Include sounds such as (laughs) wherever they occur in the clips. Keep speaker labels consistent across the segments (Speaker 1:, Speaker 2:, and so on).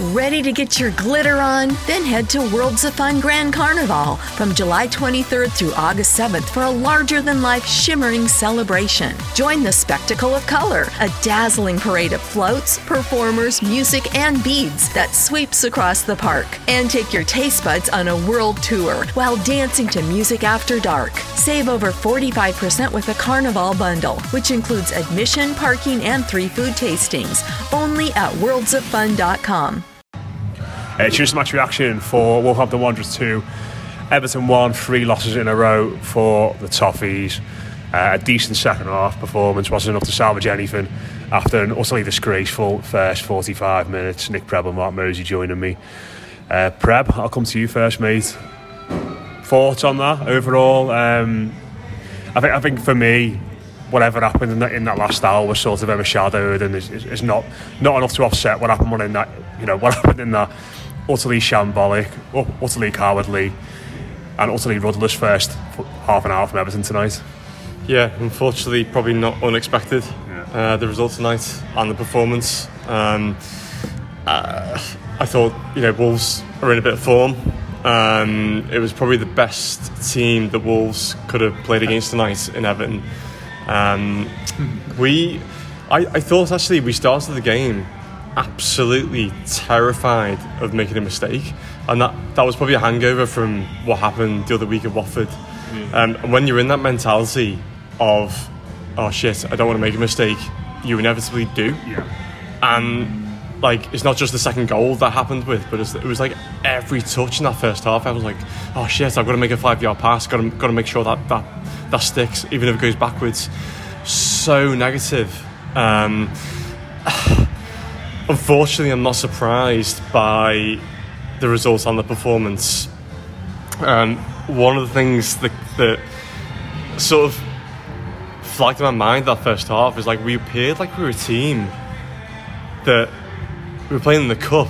Speaker 1: Ready to get your glitter on? Then head to Worlds of Fun Grand Carnival from July 23rd through August 7th for a larger than life shimmering celebration. Join the spectacle of color, a dazzling parade of floats, performers, music, and beads that sweeps across the park. And take your taste buds on a world tour while dancing to music after dark. Save over 45% with a Carnival bundle, which includes admission, parking, and three food tastings. Only at worldsoffun.com.
Speaker 2: Uh, it's just match reaction for Wolverhampton Wanderers 2. Everton one, three losses in a row for the Toffees. Uh, a decent second half performance wasn't enough to salvage anything after an utterly disgraceful first 45 minutes. Nick Preb and Mark Mosey joining me. Uh, Preb, I'll come to you first, mate. Thoughts on that overall? Um, I think I think for me, whatever happened in that, in that last hour was sort of overshadowed and is, is, is not not enough to offset what happened in that you know what (laughs) happened in that utterly shambolic, utterly cowardly, and utterly rudderless first half an hour from Everton tonight.
Speaker 3: Yeah, unfortunately, probably not unexpected. Yeah. Uh, the result tonight and the performance. Um, uh, I thought you know Wolves are in a bit of form. Um, it was probably the best team that Wolves could have played against tonight in Everton. Um, we, I, I thought actually we started the game absolutely terrified of making a mistake, and that that was probably a hangover from what happened the other week at Watford. Mm. Um, and when you're in that mentality of, oh shit, I don't want to make a mistake, you inevitably do.
Speaker 2: Yeah.
Speaker 3: And like it's not just the second goal that happened with, but it was like every touch in that first half. I was like, oh shit, I've got to make a five yard pass. Got to got to make sure that that that sticks, even if it goes backwards. So negative. Um, (sighs) unfortunately, I'm not surprised by the results on the performance. Um, one of the things that, that sort of flagged in my mind that first half is like we appeared like we were a team that we were playing in the cup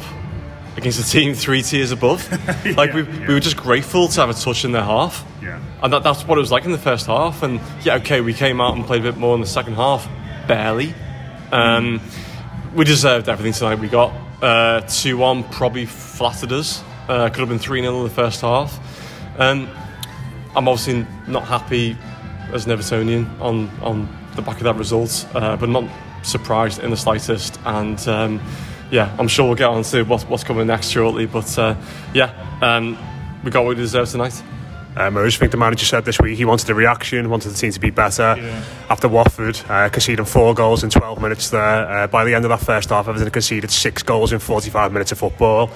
Speaker 3: against a team three tiers above. (laughs) yeah, like we, yeah. we were just grateful to have a touch in their half.
Speaker 2: Yeah.
Speaker 3: And that, that's what it was like in the first half. And yeah, okay, we came out and played a bit more in the second half, barely. Um, we deserved everything tonight. We got uh, 2 1, probably flattered us. Uh, could have been 3 0 in the first half. Um, I'm obviously not happy as an Evertonian on, on the back of that result, uh, but not surprised in the slightest. And um, yeah, I'm sure we'll get on to what, what's coming next shortly. But uh, yeah, um, we got what we deserved tonight.
Speaker 2: Um, I just think the manager said this week he wanted a reaction, wanted the team to be better. Yeah. After Watford uh, conceding four goals in 12 minutes there, uh, by the end of that first half, Everton conceded six goals in 45 minutes of football.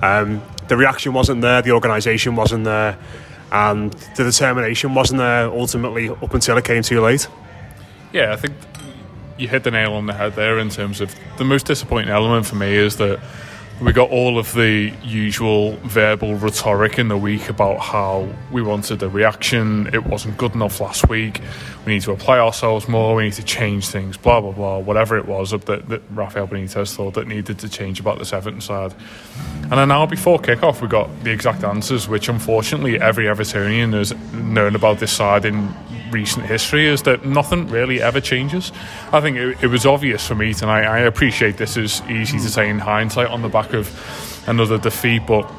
Speaker 2: Yeah. Um, the reaction wasn't there, the organisation wasn't there, and the determination wasn't there ultimately up until it came too late.
Speaker 4: Yeah, I think you hit the nail on the head there in terms of the most disappointing element for me is that we got all of the usual verbal rhetoric in the week about how we wanted a reaction. It wasn't good enough last week. We need to apply ourselves more. We need to change things. Blah blah blah. Whatever it was that, that Rafael Benitez thought that needed to change about this Everton side. And an hour before kickoff, we got the exact answers, which unfortunately every Evertonian has known about this side in recent history is that nothing really ever changes. I think it, it was obvious for me tonight. I appreciate this is easy to say in hindsight on the back of another defeat, but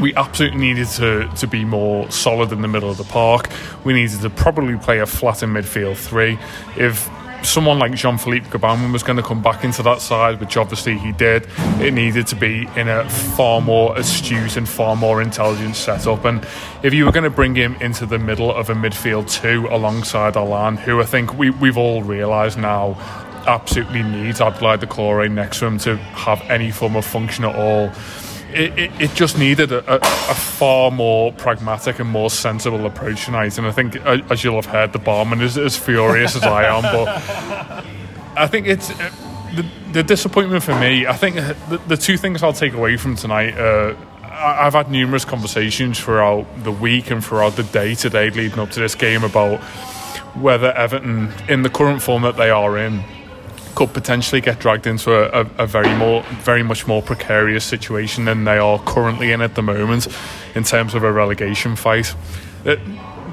Speaker 4: we absolutely needed to, to be more solid in the middle of the park. We needed to probably play a flat in midfield three. If someone like Jean Philippe Gbamin was going to come back into that side, which obviously he did, it needed to be in a far more astute and far more intelligent setup. And if you were going to bring him into the middle of a midfield two alongside Allan, who I think we, we've all realised now absolutely needs Abdoulaye Doucouré next to him to have any form of function at all. It, it, just needed a, a, a, far more pragmatic and more sensible approach tonight. And I think, uh, as you'll have heard, the barman is as furious as I am. But I think it's uh, the, the, disappointment for me. I think uh, the, the, two things I'll take away from tonight. Uh, I've had numerous conversations throughout the week and throughout the day today leading up to this game about whether Everton, in the current form that they are in, could potentially get dragged into a, a, a, very more, very much more precarious situation than they are currently in at the moment, in terms of a relegation fight. It,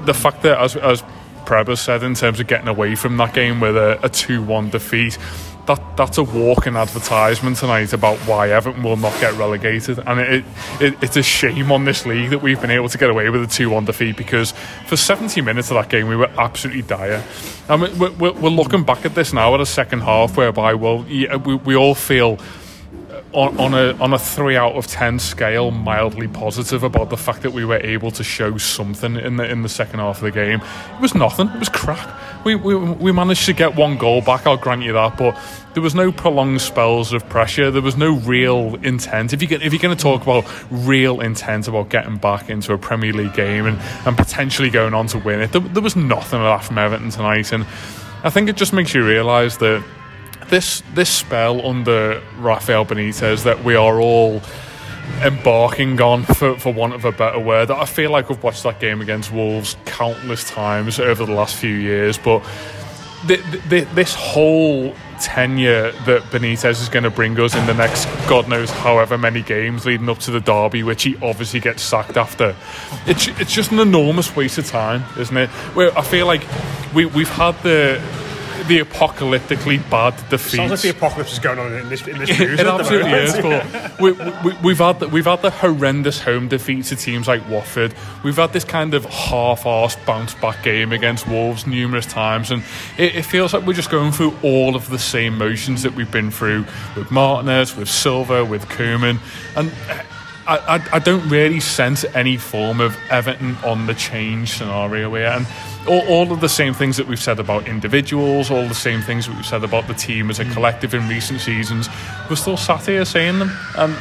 Speaker 4: the fact that, as as Preba said, in terms of getting away from that game with a two-one defeat, that that's a walking advertisement tonight about why Everton will not get relegated, and it, it, it's a shame on this league that we've been able to get away with a two-one defeat because for 70 minutes of that game we were absolutely dire. And we're, we're, we're looking back at this now at a second half whereby well yeah, we, we all feel on, on, a on a three out of ten scale, mildly positive about the fact that we were able to show something in the in the second half of the game. It was nothing. It was crap. We, we we managed to get one goal back. I'll grant you that, but there was no prolonged spells of pressure. There was no real intent. If you get, if you're going to talk about real intent about getting back into a Premier League game and, and potentially going on to win it, there, there was nothing of that from Everton tonight. And I think it just makes you realise that this this spell under Rafael Benitez that we are all embarking on, for, for want of a better word. that I feel like we've watched that game against Wolves countless times over the last few years, but the, the, this whole tenure that Benitez is going to bring us in the next God knows however many games leading up to the derby, which he obviously gets sacked after. It's it's just an enormous waste of time, isn't it? Where I feel like we we've had the the apocalyptically bad defeat.
Speaker 2: Sounds like the apocalypse is going on in this in this (laughs) news.
Speaker 4: it absolutely is. But we, we, we've had the, we've had the horrendous home defeats to teams like Watford. We've had this kind of half-arsed bounce back game against Wolves numerous times, and it, it feels like we're just going through all of the same motions that we've been through with Martinez, with Silva, with Koeman, and. I, I, I don't really sense any form of Everton on the change scenario here. And all, all, of the same things that we've said about individuals, all the same things that we've said about the team as a collective in recent seasons, we're still sat here saying them. And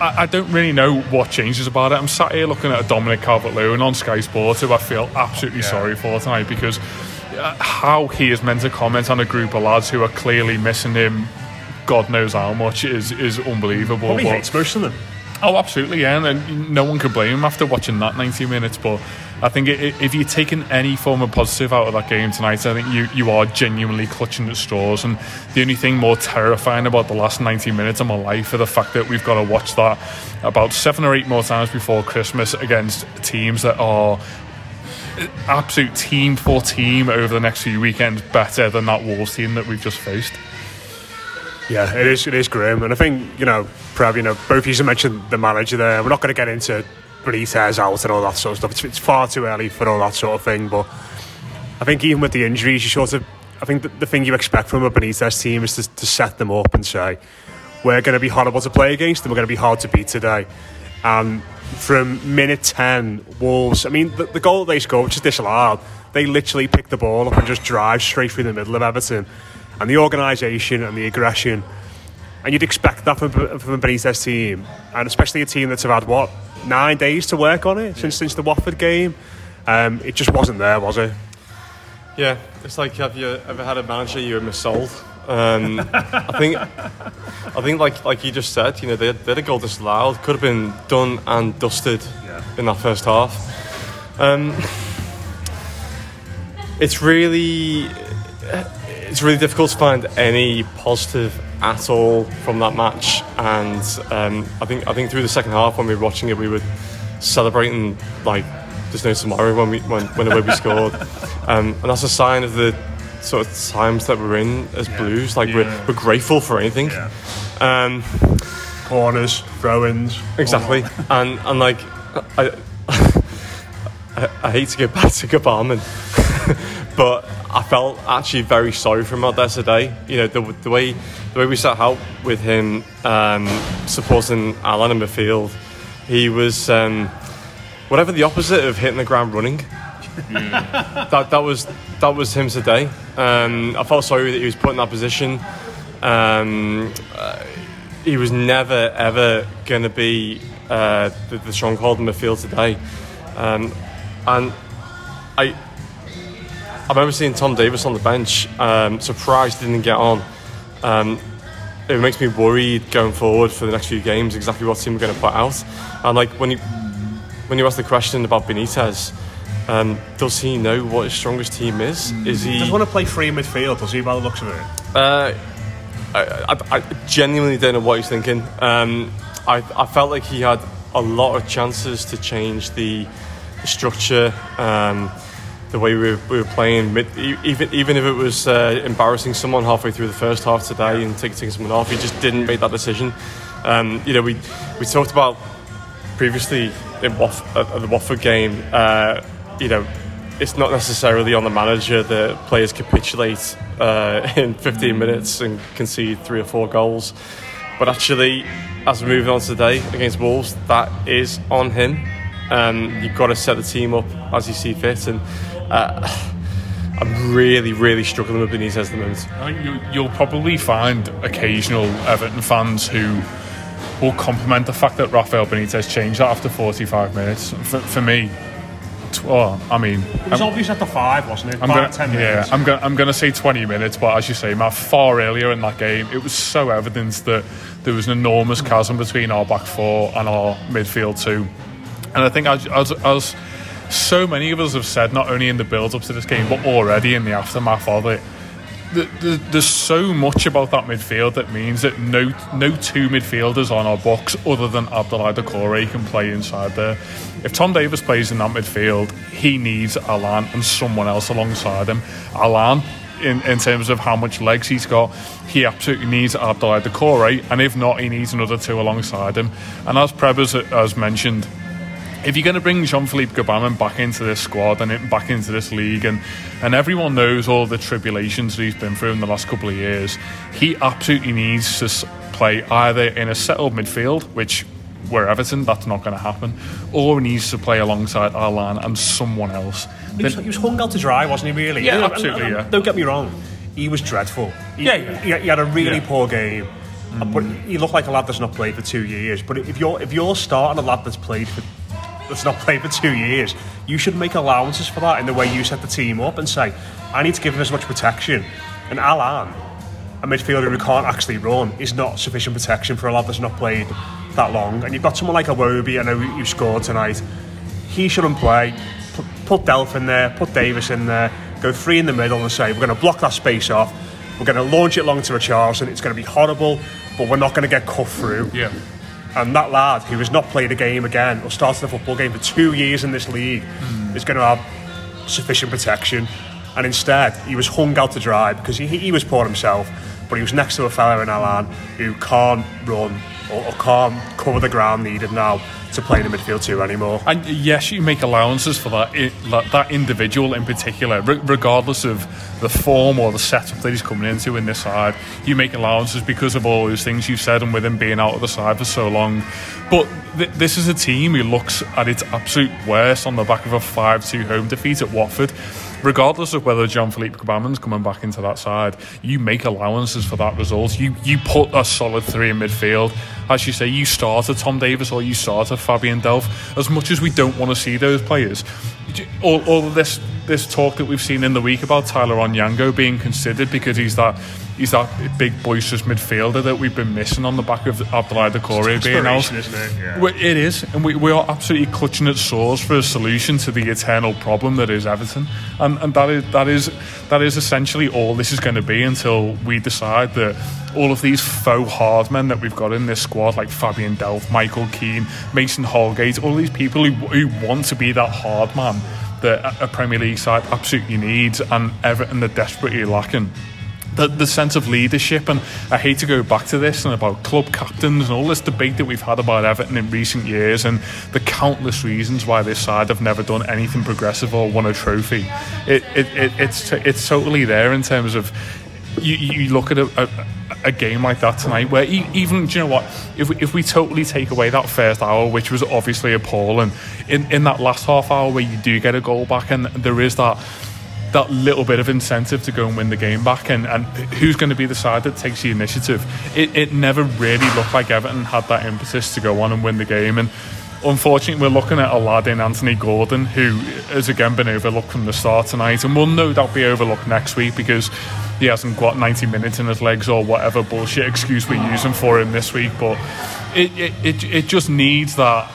Speaker 4: I, I don't really know what changes about it. I'm sat here looking at a Dominic Calvert-Lewin on Sky Sports, who I feel absolutely yeah. sorry for tonight because uh, how he is meant to comment on a group of lads who are clearly missing him, God knows how much, is is unbelievable.
Speaker 2: Probably but, hates most of them.
Speaker 4: Oh, absolutely, yeah, and no one can blame him after watching that 90 minutes. But I think if you're taking any form of positive out of that game tonight, I think you, you are genuinely clutching at straws. And the only thing more terrifying about the last 90 minutes of my life are the fact that we've got to watch that about seven or eight more times before Christmas against teams that are absolute team for team over the next few weekends better than that Wolves team that we've just faced.
Speaker 2: Yeah, it is. It is grim, and I think you know, Prav, you know, both of you mentioned the manager there. We're not going to get into Benitez out and all that sort of stuff. It's, it's, far too early for all that sort of thing. But I think even with the injuries, you sort of, I think the, the thing you expect from a Benitez team is to, to set them up and say, we're going to be horrible to play against, and we're going to be hard to beat today. And from minute 10, Wolves, I mean, the, the goal they scored, which is disallowed, they literally pick the ball up and just drive straight through the middle of Everton and the organisation and the aggression. And you'd expect that from, from a Benitez team, and especially a team that's had what nine days to work on it since since the Watford game. Um, it just wasn't there, was it?
Speaker 3: Yeah, it's like have you ever had a manager you were missold Um, I think, I think, like like you just said, you know, they had, they had a goal disallowed. Could have been done and dusted in that first half. Um, it's really, it's really difficult to find any positive at all from that match. And um, I think I think through the second half when we were watching it, we were celebrating like there's no tomorrow when we when whenever we scored, (laughs) um, and that's a sign of the sort of times that we're in as Blues. Like we're, we're grateful for anything. Um,
Speaker 2: Corners, throw-ins,
Speaker 3: exactly, and and like I, (laughs) I, I hate to get back to Gbamin, (laughs) but I felt actually very sorry for him out there today. You know the, the way the way we sat out with him um, supporting Allan in midfield, he was um, whatever the opposite of hitting the ground running. that that was that was him today. Um, I felt sorry that he was put in that position. Um, uh, he was never ever going to be uh, the, the stronghold in the field today, um, and I. I remember seeing Tom Davies on the bench. Um, surprised he didn't get on. Um, it makes me worried going forward for the next few games. Exactly what team we're going to put out, and like when you when you ask the question about Benitez, um, does he know what his strongest team is? Is he?
Speaker 2: Does he want to play free midfield? Does he, by the looks of it?
Speaker 3: Uh, I, I, I genuinely don't know what he's thinking. Um, I, I felt like he had a lot of chances to change the, the structure, um, the way we were, we were playing. Even even if it was uh, embarrassing someone halfway through the first half today and taking, someone off, he just didn't make that decision. Um, you know, we we talked about previously in at the Watford game. Uh, you know, it's not necessarily on the manager that players capitulate uh, (laughs) in 15 minutes and concede three or four goals. But actually, as we're moving on today against Wolves, that is on him. Um, you've got to set the team up as you see fit. And uh, (sighs) I'm really, really struggling with Benitez at the moment.
Speaker 4: I think you, you'll probably find occasional Everton fans who will compliment the fact that Rafael Benitez changed that after 45 minutes. For, for me, tw- well, I mean,
Speaker 2: It was
Speaker 4: I'm-
Speaker 2: obvious at the five, wasn't it?
Speaker 4: I'm
Speaker 2: Five,
Speaker 4: gonna,
Speaker 2: ten
Speaker 4: yeah. I'm gonna, I'm gonna say 20 minutes, but as you say, Matt, far earlier in that game, it was so evident that there was an enormous chasm between our back four and our midfield two. And I think as, as, as so many of us have said, not only in the build up to this game, but already in the aftermath of it, th- th- there's so much about that midfield that means that no no two midfielders on our box other than Abdoulaye Doucouré can play inside there. If Tom Davies plays in that midfield, he needs Allan and someone else alongside him. Allan, in, in terms of how much legs he's got, he absolutely needs Abdoulaye Doucouré, and if not, he needs another two alongside him. And as Preb has, uh, has mentioned, if you're going to bring Jean-Philippe Gbamin back into this squad and back into this league, and and everyone knows all the tribulations that he's been through in the last couple of years, he absolutely needs to play either in a settled midfield, which we're Everton, that's not going to happen, or he needs to play alongside Allan and someone else.
Speaker 2: He was, he was hung out to dry, wasn't he? Really?
Speaker 4: Yeah,
Speaker 2: And- and-
Speaker 4: absolutely,
Speaker 2: and-
Speaker 4: yeah.
Speaker 2: Don't get me wrong. He was dreadful. He,
Speaker 4: Yeah, yeah.
Speaker 2: He, he had a really
Speaker 4: Yeah.
Speaker 2: poor game. Mm. But he looked like a lad that's not played for two years. But if you're if you're starting a lad that's played for that's not played for two years, you should make allowances for that in the way you set the team up and say, I need to give him as much protection. And Allan, a midfielder who can't actually run, is not sufficient protection for a lad that's not played that long. And you've got someone like Iwobi, I know you scored tonight. He shouldn't play. Put, Delph in there, put Davies in there, go three in the middle and say, we're going to block that space off. We're going to launch it long to a Charleston. It's going to be horrible, but we're not going to get cut through.
Speaker 4: Yeah.
Speaker 2: And that lad who has not played a game again or started a football game for two years in this league hmm. is going to have sufficient protection. And instead, he was hung out to dry because he, he was poor himself, but he was next to a fella in Allan who can't run or, or can't cover the ground needed now to play in the midfield two anymore.
Speaker 4: And yes, you make allowances for that i- like, that individual in particular, re- regardless of the form or the setup that he's coming into in this side. You make allowances because of all those things you've said, and with him being out of the side for so long. But th- this is a team who looks at its absolute worst on the back of a five-two home defeat at Watford. Regardless of whether John Philippe Gbamin's coming back into that side, you make allowances for that result. You you put a solid three in midfield. As you say, you start a Tom Davies or you start a Fabian Delph. As much as we don't want to see those players, all, all this this talk that we've seen in the week about Tyler Onyango being considered because he's that he's that big boisterous midfielder that we've been missing on the back of Abdoulaye Doucouré being out.
Speaker 2: Isn't it? Yeah.
Speaker 4: It is, and we, we are absolutely clutching at straws for a solution to the eternal problem that is Everton, and, and that is that is that is essentially all this is going to be until we decide that all of these faux hard men that we've got in this squad, like Fabian Delph, Michael Keane, Mason Holgate, all these people who, who want to be that hard man that a- a Premier League side absolutely needs, and Everton are desperately lacking the, the sense of leadership and I hate to go back to this and about club captains and all this debate that we've had about Everton in recent years and the countless reasons why this side have never done anything progressive or won a trophy. It, it, it, it's it's totally there in terms of you, you look at a, a, a game like that tonight where even do you know what? If we, if we totally take away that first hour which was obviously appalling in, in that last half hour where you do get a goal back and there is that that little bit of incentive to go and win the game back and, and who's going to be the side that takes the initiative? It, it never really looked like Everton had that impetus to go on and win the game and unfortunately we're looking at a lad in Anthony Gordon who has again been overlooked from the start tonight and will no doubt be overlooked next week because he hasn't got 90 minutes in his legs or whatever bullshit excuse we're using for him this week but it, it, it, it just needs that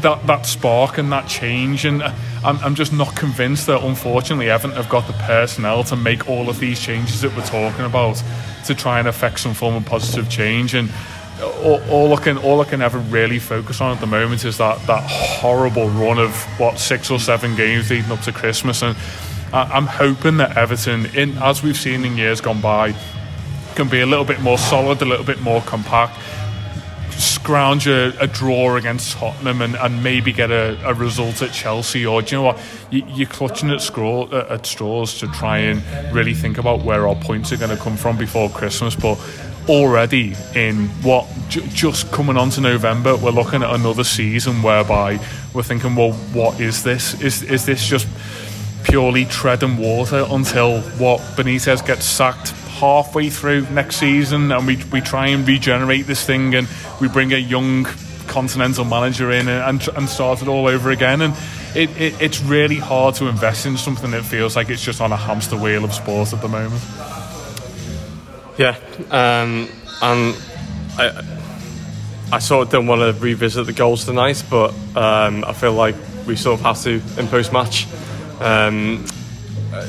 Speaker 4: that that spark and that change and uh, I'm, I'm just not convinced that unfortunately Everton have got the personnel to make all of these changes that we're talking about to try and affect some form of positive change. And all, all I can all I can ever really focus on at the moment is that that horrible run of what six or seven games leading up to Christmas. And I, I'm hoping that Everton in as we've seen in years gone by can be a little bit more solid a little bit more compact scrounge a, a draw against Tottenham and, and maybe get a, a result at Chelsea or do you know what? You, you're clutching at, at straws to try and really think about where our points are going to come from before Christmas but already in what j- just coming on to November we're looking at another season whereby we're thinking well what is this? Is, is this just purely treading water until what Benitez gets sacked halfway through next season and we, we try and regenerate this thing and we bring a young continental manager in and, and start it all over again and it, it, it's really hard to invest in something that feels like it's just on a hamster wheel of sport at the moment
Speaker 3: Yeah, um, and I, I sort of don't want to revisit the goals tonight, but um, I feel like we sort of have to in post match. Um, uh,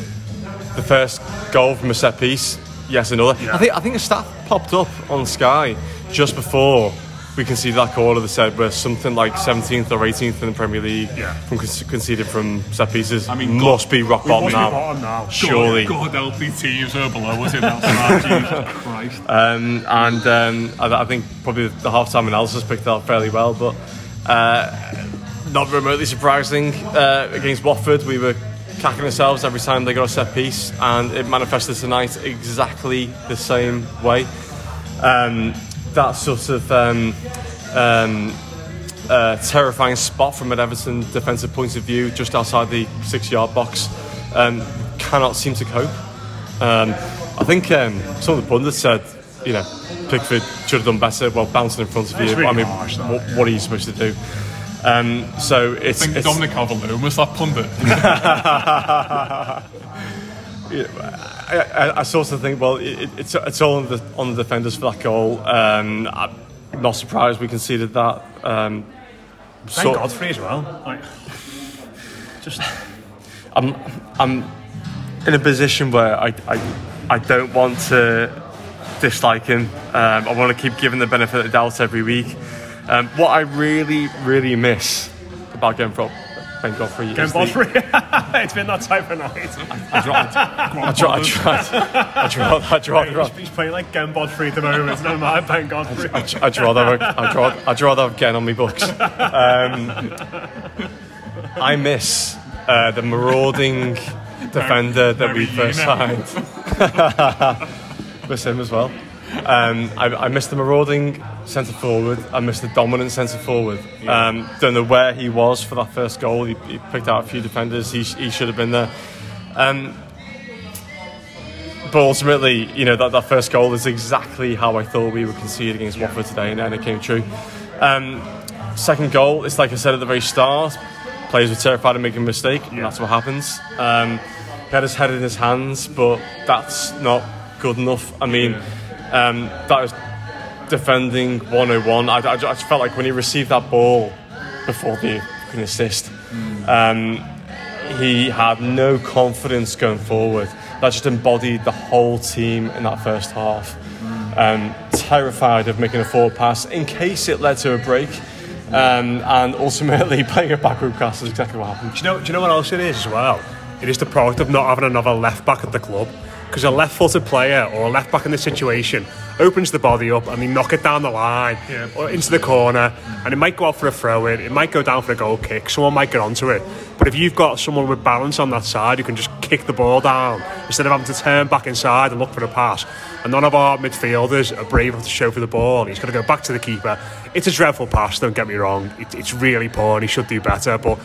Speaker 3: the first goal from a set piece, yes, another. I think I think a stat popped up on Sky just before we conceded that goal that said we're something like 17th or 18th in the Premier League from con- conceded from set pieces. I mean, must be rock bottom now.
Speaker 4: bottom now.
Speaker 3: Surely.
Speaker 4: God, God help teams who are below us in that (laughs) Jesus Christ.
Speaker 3: Um, and um, I, I think probably the half-time analysis picked that up fairly well, but uh, not remotely surprising. Uh, against Watford, we were cacking themselves every time they got a set piece, and it manifested tonight exactly the same way. Um, that sort of um, um, uh, terrifying spot from an Everton defensive point of view, just outside the six-yard box, um, cannot seem to cope. Um, I think um, some of the pundits said, you know, Pickford should have done better. Well, bouncing in front of
Speaker 4: It's
Speaker 3: you.
Speaker 4: really
Speaker 3: I mean,
Speaker 4: harsh,
Speaker 3: what, what are you supposed to do? Um, so it's,
Speaker 4: I think
Speaker 3: it's
Speaker 4: Dominic Calvert-Lewin was that pundit. (laughs)
Speaker 3: I, I, I sort of think, well, it, it's it's all on the on the defenders for that goal. Um, I'm not surprised we conceded that. Um,
Speaker 2: Thank
Speaker 3: sort-
Speaker 2: Godfrey as well. Like, just
Speaker 3: I'm I'm in a position where I I, I don't want to dislike him. Um, I want to keep giving the benefit of the doubt every week. Um, what I really really miss about going from Ben Godfrey
Speaker 2: Ken
Speaker 3: is the-
Speaker 2: Godfrey. (laughs) it's been that type of night.
Speaker 3: I tried. (laughs) I tried. I tried. I tried. I tried. I tried.
Speaker 2: He's playing like Ken Godfrey at the moment. It's not my Ben Godfrey.
Speaker 3: I'd, I'd rather I'd rather, I'd rather have Gen on my books. Um, I miss uh, the marauding (laughs) defender that we first signed. miss him as well. Um, I, I miss the marauding centre forward. I miss the dominant centre forward. Um, don't know where he was for that first goal. He, he picked out a few defenders. He, he should have been there. Um, but ultimately, you know, that, that first goal is exactly how I thought we would concede against Watford today, and, and it came true. Um, second goal, it's like I said at the very start, players were terrified of making a mistake, and that's what happens. Um, he had his head in his hands, but that's not good enough. I mean, um, that was defending 101. I, I, just felt like when he received that ball before the assist, um, he had no confidence going forward. That just embodied the whole team in that first half. Um, terrified of making a forward pass in case it led to a break. Um, and ultimately, (laughs) playing a backward pass is exactly what happened.
Speaker 2: Do you know? Do you know what else it is as well? It is the product of not having another left back at the club. Because a left-footed player or a left back in this situation opens the body up and they knock it down the line or into the corner, and it might go out for a throw in, it might go down for a goal kick. Someone might get onto it. But if you've got someone with balance on that side who can just kick the ball down instead of having to turn back inside and look for a pass, and none of our midfielders are brave enough to show for the ball, he's going to go back to the keeper. It's a dreadful pass. Don't get me wrong. It, it's really poor, and he should do better. But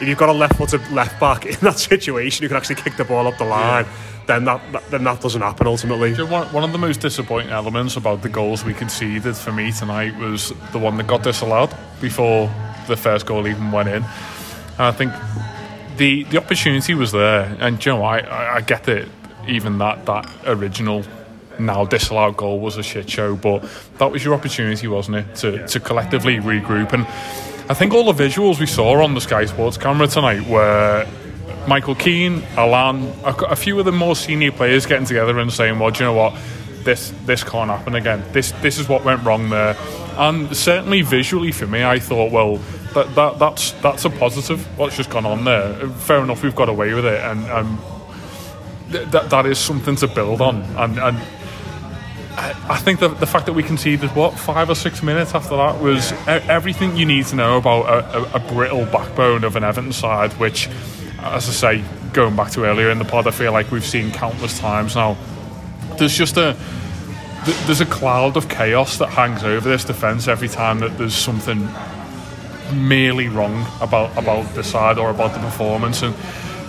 Speaker 2: if you've got a left-footed left back (laughs) in that situation who can actually kick the ball up the line, then that, then that doesn't happen ultimately.
Speaker 4: You know, One, one of the most disappointing elements about the goals we conceded for me tonight was the one that got disallowed before the first goal even went in. And I think the the opportunity was there, and you know I, I, I get it. Even that that original now disallowed goal was a shit show, but that was your opportunity, wasn't it, to to collectively regroup and. I think all the visuals we saw on the Sky Sports camera tonight were Michael Keane, Allan, a, a few of the more senior players getting together and saying, "Well, do you know what? This this can't happen again. This this is what went wrong there." And certainly visually for me, I thought, well, that, that that's that's a positive. What's just gone on there? Fair enough, we've got away with it, and um, th- that that is something to build on. And and I think that the fact that we conceded what five or six minutes after that was everything you need to know about a, a, a brittle backbone of an Everton side, which, as I say, going back to earlier in the pod, I feel like we've seen countless times now. There's just a there's a cloud of chaos that hangs over this defence every time that there's something merely wrong about about the side or about the performance, and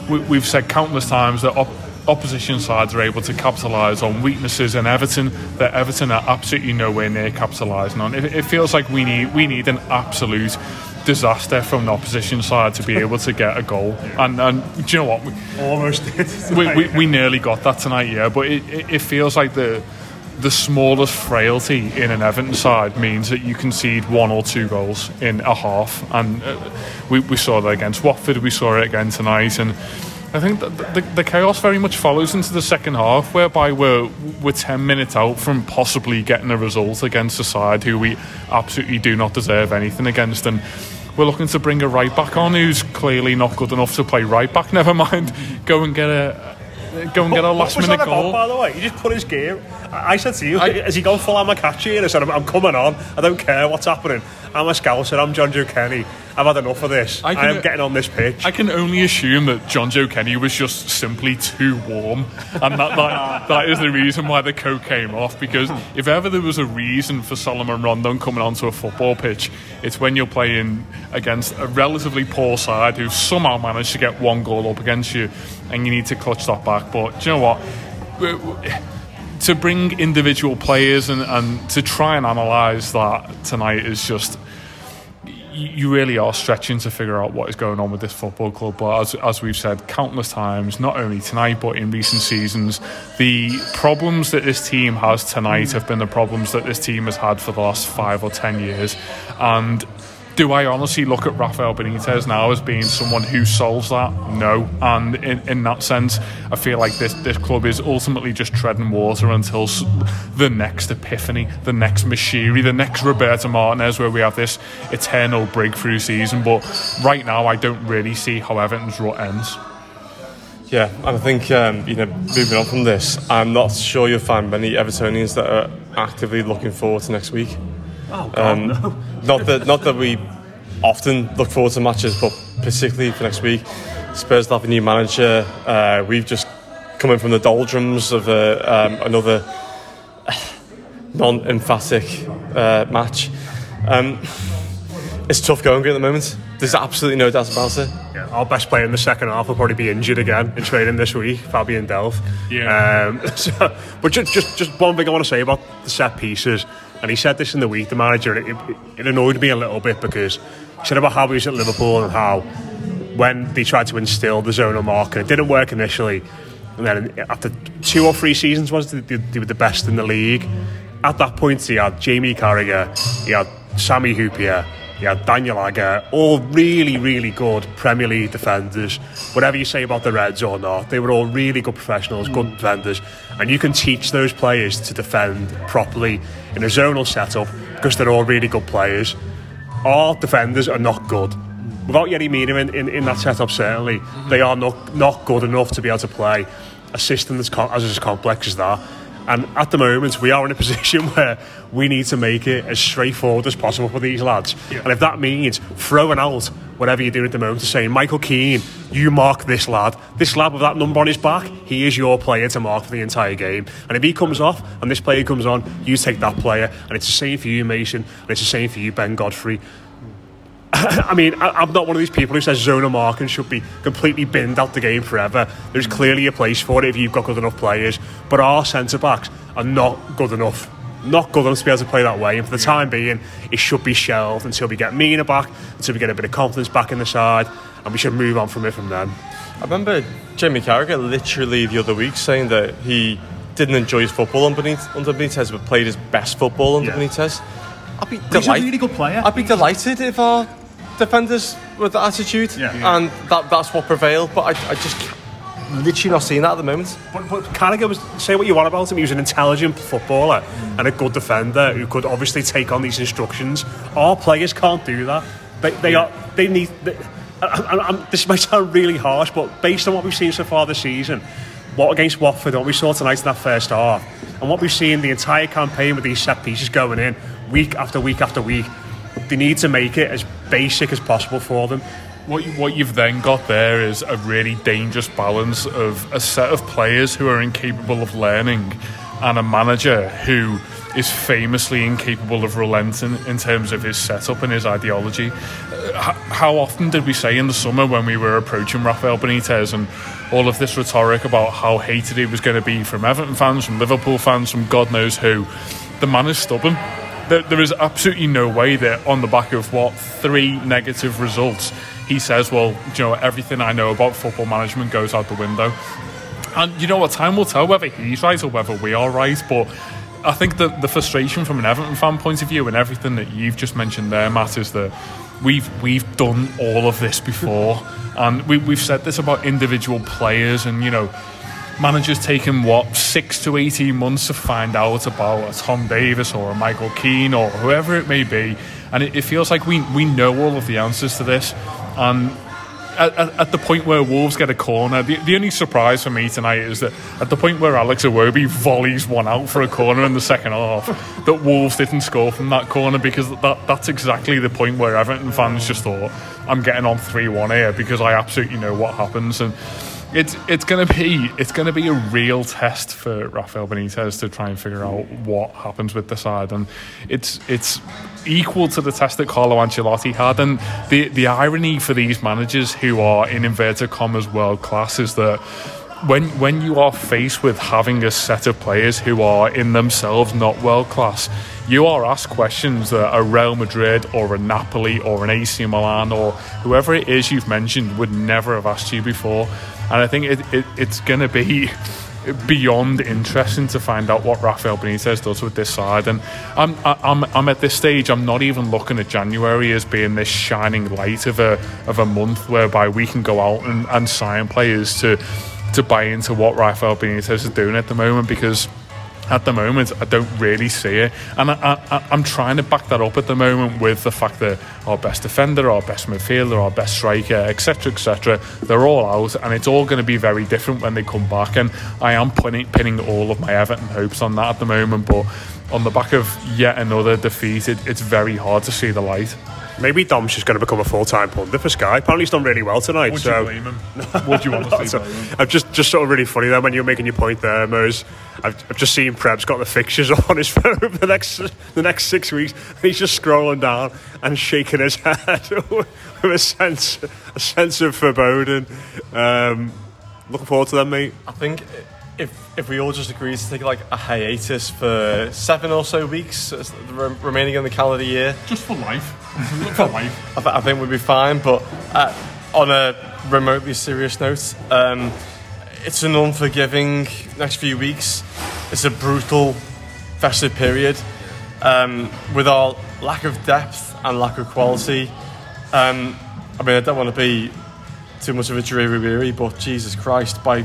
Speaker 4: we, we've said countless times that. Op- Opposition sides are able to capitalise on weaknesses in Everton that Everton are absolutely nowhere near capitalising on. It, it feels like we need we need an absolute disaster from the opposition side to be (laughs) able to get a goal. And, and do you know what? We,
Speaker 2: Almost did.
Speaker 4: we, we, we nearly got that tonight, yeah. But it, it, it feels like the the smallest frailty in an Everton side means that you concede one or two goals in a half, and uh, we, we saw that against Watford. We saw it again tonight, and I think that the, the chaos very much follows into the second half, whereby we're we're ten minutes out from possibly getting a result against a side who we absolutely do not deserve anything against, and we're looking to bring a right back on who's clearly not good enough to play right back. (laughs) Never mind, go and get a go and get a last minute
Speaker 2: that about,
Speaker 4: goal.
Speaker 2: by the way? He just put his gear. I, I said to you, has he gone full Amakachi? And I said, I'm, I'm coming on. I don't care what's happening. I'm a scouser. I'm Jonjoe Kenny. I've had enough of this. I,
Speaker 4: can-
Speaker 2: am getting on this pitch.
Speaker 4: I can only assume that Jonjoe Kenny was just simply too warm, and that, that (laughs) that is the reason why the coat came off. Because if ever there was a reason for Solomon Rondon coming onto a football pitch, it's when you're playing against a relatively poor side who somehow managed to get one goal up against you, and you need to clutch that back. But do you know what? To bring individual players and, and to try and analyse that tonight is just you really are stretching to figure out what is going on with this football club. But as, as we've said countless times, not only tonight but in recent seasons, the problems that this team has tonight have been the problems that this team has had for the last five or ten years. And do I honestly look at Rafael Benitez now as being someone who solves that? No. And in, in that sense, I feel like this, this club is ultimately just treading water until the next epiphany, the next Moshiri, the next Roberto Martinez, where we have this eternal breakthrough season. But right now, I don't really see how Everton's rut ends.
Speaker 3: Yeah, and I think um, you know, moving on from this, I'm not sure you'll find many Evertonians that are actively looking forward to next week.
Speaker 2: Oh, God, no.
Speaker 3: Not that, not that we often look forward to matches, but particularly for next week, Spurs have a new manager. Uh, we've just come in from the doldrums of uh, um, another non-emphatic uh, match. Um, it's tough going at the moment. There's absolutely no doubt about it.
Speaker 2: Yeah, our best player in the second half will probably be injured again in training this week, Fabian Delph.
Speaker 4: Yeah.
Speaker 2: Um, (laughs) so, but just, just just one thing I want to say about the set pieces, and he said this in the week, the manager, it, it, annoyed me a little bit because he said about how he was at Liverpool and how when they tried to instill the zonal mark and it didn't work initially, and then after two or three seasons, was they, they were the best in the league. At that point, he had Jamie Carragher, he had Sami Hyypiä, had Daniel Agger, all really, really good Premier League defenders. Whatever you say about the Reds or not, they were all really good professionals, good defenders. And you can teach those players to defend properly in a zonal setup because they're all really good players. Our defenders are not good. Without Yerry Mina in, in, in that setup, certainly, they are not, not good enough to be able to play a system that's as, as complex as that. And at the moment, we are in a (laughs) position where we need to make it as straightforward as possible for these lads. Yeah. And if that means throwing out whatever you're doing at the moment, to saying, Michael Keane, you mark this lad. This lad with that number on his back, he is your player to mark for the entire game. And if he comes off and this player comes on, you take that player. And it's the same for you, Mason, and it's the same for you, Ben Godfrey. (coughs) I mean, I, am not one of these people who says zona marking should be completely binned out the game forever. There's mm. clearly a place for it if you've got good enough players, but our centre backs are not good enough. Not good enough to be able to play that way, and for the time being, it should be shelved until we get Mina back, until we get a bit of confidence back in the side, and we should move on from it from then.
Speaker 3: I remember Jamie Carragher literally the other week saying that he didn't enjoy his football under Benitez, but played his best football under yeah. Benitez.
Speaker 5: I'd be delighted. He's a really good player.
Speaker 3: I'd be delighted if our defenders with that attitude, yeah. and that, that's what prevailed. But I, I just literally not seeing that at the moment.
Speaker 2: But, but Carragher was say what you want about him. He was an intelligent footballer mm. and a good defender who could obviously take on these instructions. Our players can't do that. They, they yeah. are they need. They, I, I, this might sound really harsh, but based on what we've seen so far this season, what against Watford, what we saw tonight in that first half, and what we've seen the entire campaign with these set pieces going in week after week after week, they need to make it as basic as possible for them.
Speaker 4: What, you, what you've then got there is a really dangerous balance of a set of players who are incapable of learning and a manager who is famously incapable of relenting in terms of his setup and his ideology. Uh, how often did we say in the summer when we were approaching Rafael Benitez and all of this rhetoric about how hated he was going to be from Everton fans, from Liverpool fans, from God knows who? The man is stubborn there, there is absolutely no way that on the back of what three negative results, he says, "Well, you know, everything I know about football management goes out the window." And you know what? Time will tell whether he's right or whether we are right, but. I think that the frustration from an Everton fan point of view and everything that you've just mentioned there, Matt, is that we've we've done all of this before, and we, we've said this about individual players, and you know, managers taking what six to eighteen months to find out about a Tom Davies or a Michael Keane or whoever it may be, and it, it feels like we we know all of the answers to this, and. At, at, at, the point where Wolves get a corner, the, the only surprise for me tonight is that at the point where Alex Iwobi volleys one out for a corner in the second half, that Wolves didn't score from that corner because that, that's exactly the point where Everton fans just thought, I'm getting on 3 1 here because I absolutely know what happens. And it's it's to be it's to be a real test for Rafael Benitez to try and figure out what happens with the side, and it's it's equal to the test that Carlo Ancelotti had. And the the irony for these managers who are in inverted commas world class is that when when you are faced with having a set of players who are in themselves not world class, you are asked questions that a Real Madrid or a Napoli or an AC Milan or whoever it is you've mentioned would never have asked you before. And I think it, it it's going to be beyond interesting to find out what Rafael Benitez does with this side. And I'm, I'm, I'm at this stage, I'm not even looking at January as being this shining light of a, of a month whereby we can go out and, and sign players to, to buy into what Rafael Benitez is doing at the moment because at the moment, I don't really see it. And I, am trying to back that up at the moment with the fact that our best defender, our best midfielder, our best striker, etc., etc., they're all out, and it's all going to be very different when they come back. And I am pinning, pinning all of my Everton hopes on that at the moment, but on the back of yet another defeat, it, it's very hard to see the light.
Speaker 2: Maybe Dom's just going to become a full time pundit for Sky. Apparently, he's done really well tonight.
Speaker 4: Would
Speaker 2: so.
Speaker 4: you blame him? (laughs) Would you want to blame
Speaker 2: I'm just, just sort of really funny then when you're making your point there, Mose. I've, I've just seen Preb's got the fixtures (laughs) on his phone for the next the next six weeks. and he's just scrolling down and shaking his head (laughs) with a sense a sense of foreboding. Um, looking forward to them, mate.
Speaker 3: I think if if we all just agree to take like a hiatus for seven or so weeks remaining in the calendar year,
Speaker 4: just for life, (laughs) for life,
Speaker 3: I, th- I, think we'd be fine. But uh, on a remotely serious note. Um, it's an unforgiving next few weeks. It's a brutal festive period. Um, with our lack of depth and lack of quality, um, I mean, I don't want to be too much of a dreary weary, but Jesus Christ, by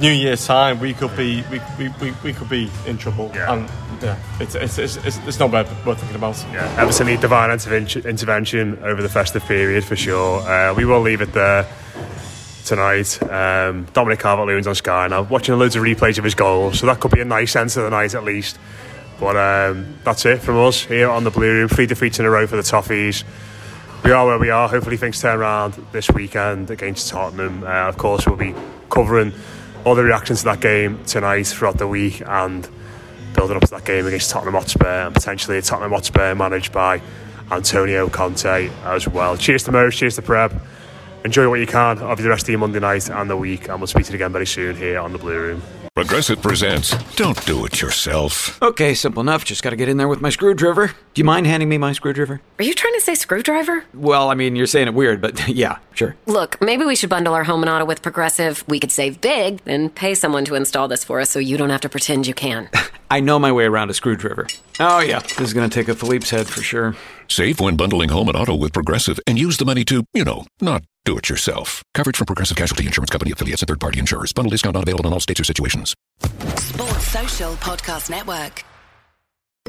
Speaker 3: New Year's time, we could be we, we, we, we could be in trouble.
Speaker 2: Yeah.
Speaker 3: And yeah, it's it's, it's, it's, it's not bad worth thinking about.
Speaker 2: Yeah, Everton need divine intervention, intervention over the festive period for sure. Uh, we will leave it there tonight. Um, Dominic Calvert-Lewin's on Sky now, watching loads of replays of his goals, so that could be a nice end to the night at least. But um, that's it from us here on the Blue Room. Three defeats in a row for the Toffees. We are where we are. Hopefully things turn around this weekend against Tottenham. Uh, of course, we'll be covering all the reactions to that game tonight throughout the week and building up to that game against Tottenham Hotspur and potentially a Tottenham Hotspur managed by Antonio Conte as well. Cheers to Mo, cheers to Prep. Enjoy what you can of the rest of your Monday night and the week, and we'll speak to you again very soon here on the Blue Room.
Speaker 6: Progressive presents Don't Do It Yourself.
Speaker 7: Okay, simple enough. Just got to get in there with my screwdriver. Do you mind handing me my screwdriver?
Speaker 8: Are you trying to say screwdriver?
Speaker 7: Well, I mean, you're saying it weird, but (laughs) yeah, sure.
Speaker 8: Look, maybe we should bundle our home and auto with Progressive. We could save big, then pay someone to install this for us so you don't have to pretend you can. (laughs)
Speaker 7: I know my way around a screwdriver. Oh, yeah, this is going to take a Phillips head for sure.
Speaker 6: Save when bundling home and auto with Progressive and use the money to, you know, not do it yourself. Coverage from Progressive Casualty Insurance Company affiliates and third party insurers. Bundle discount not available in all states or situations.
Speaker 9: Sports Social Podcast Network.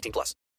Speaker 10: 18 plus.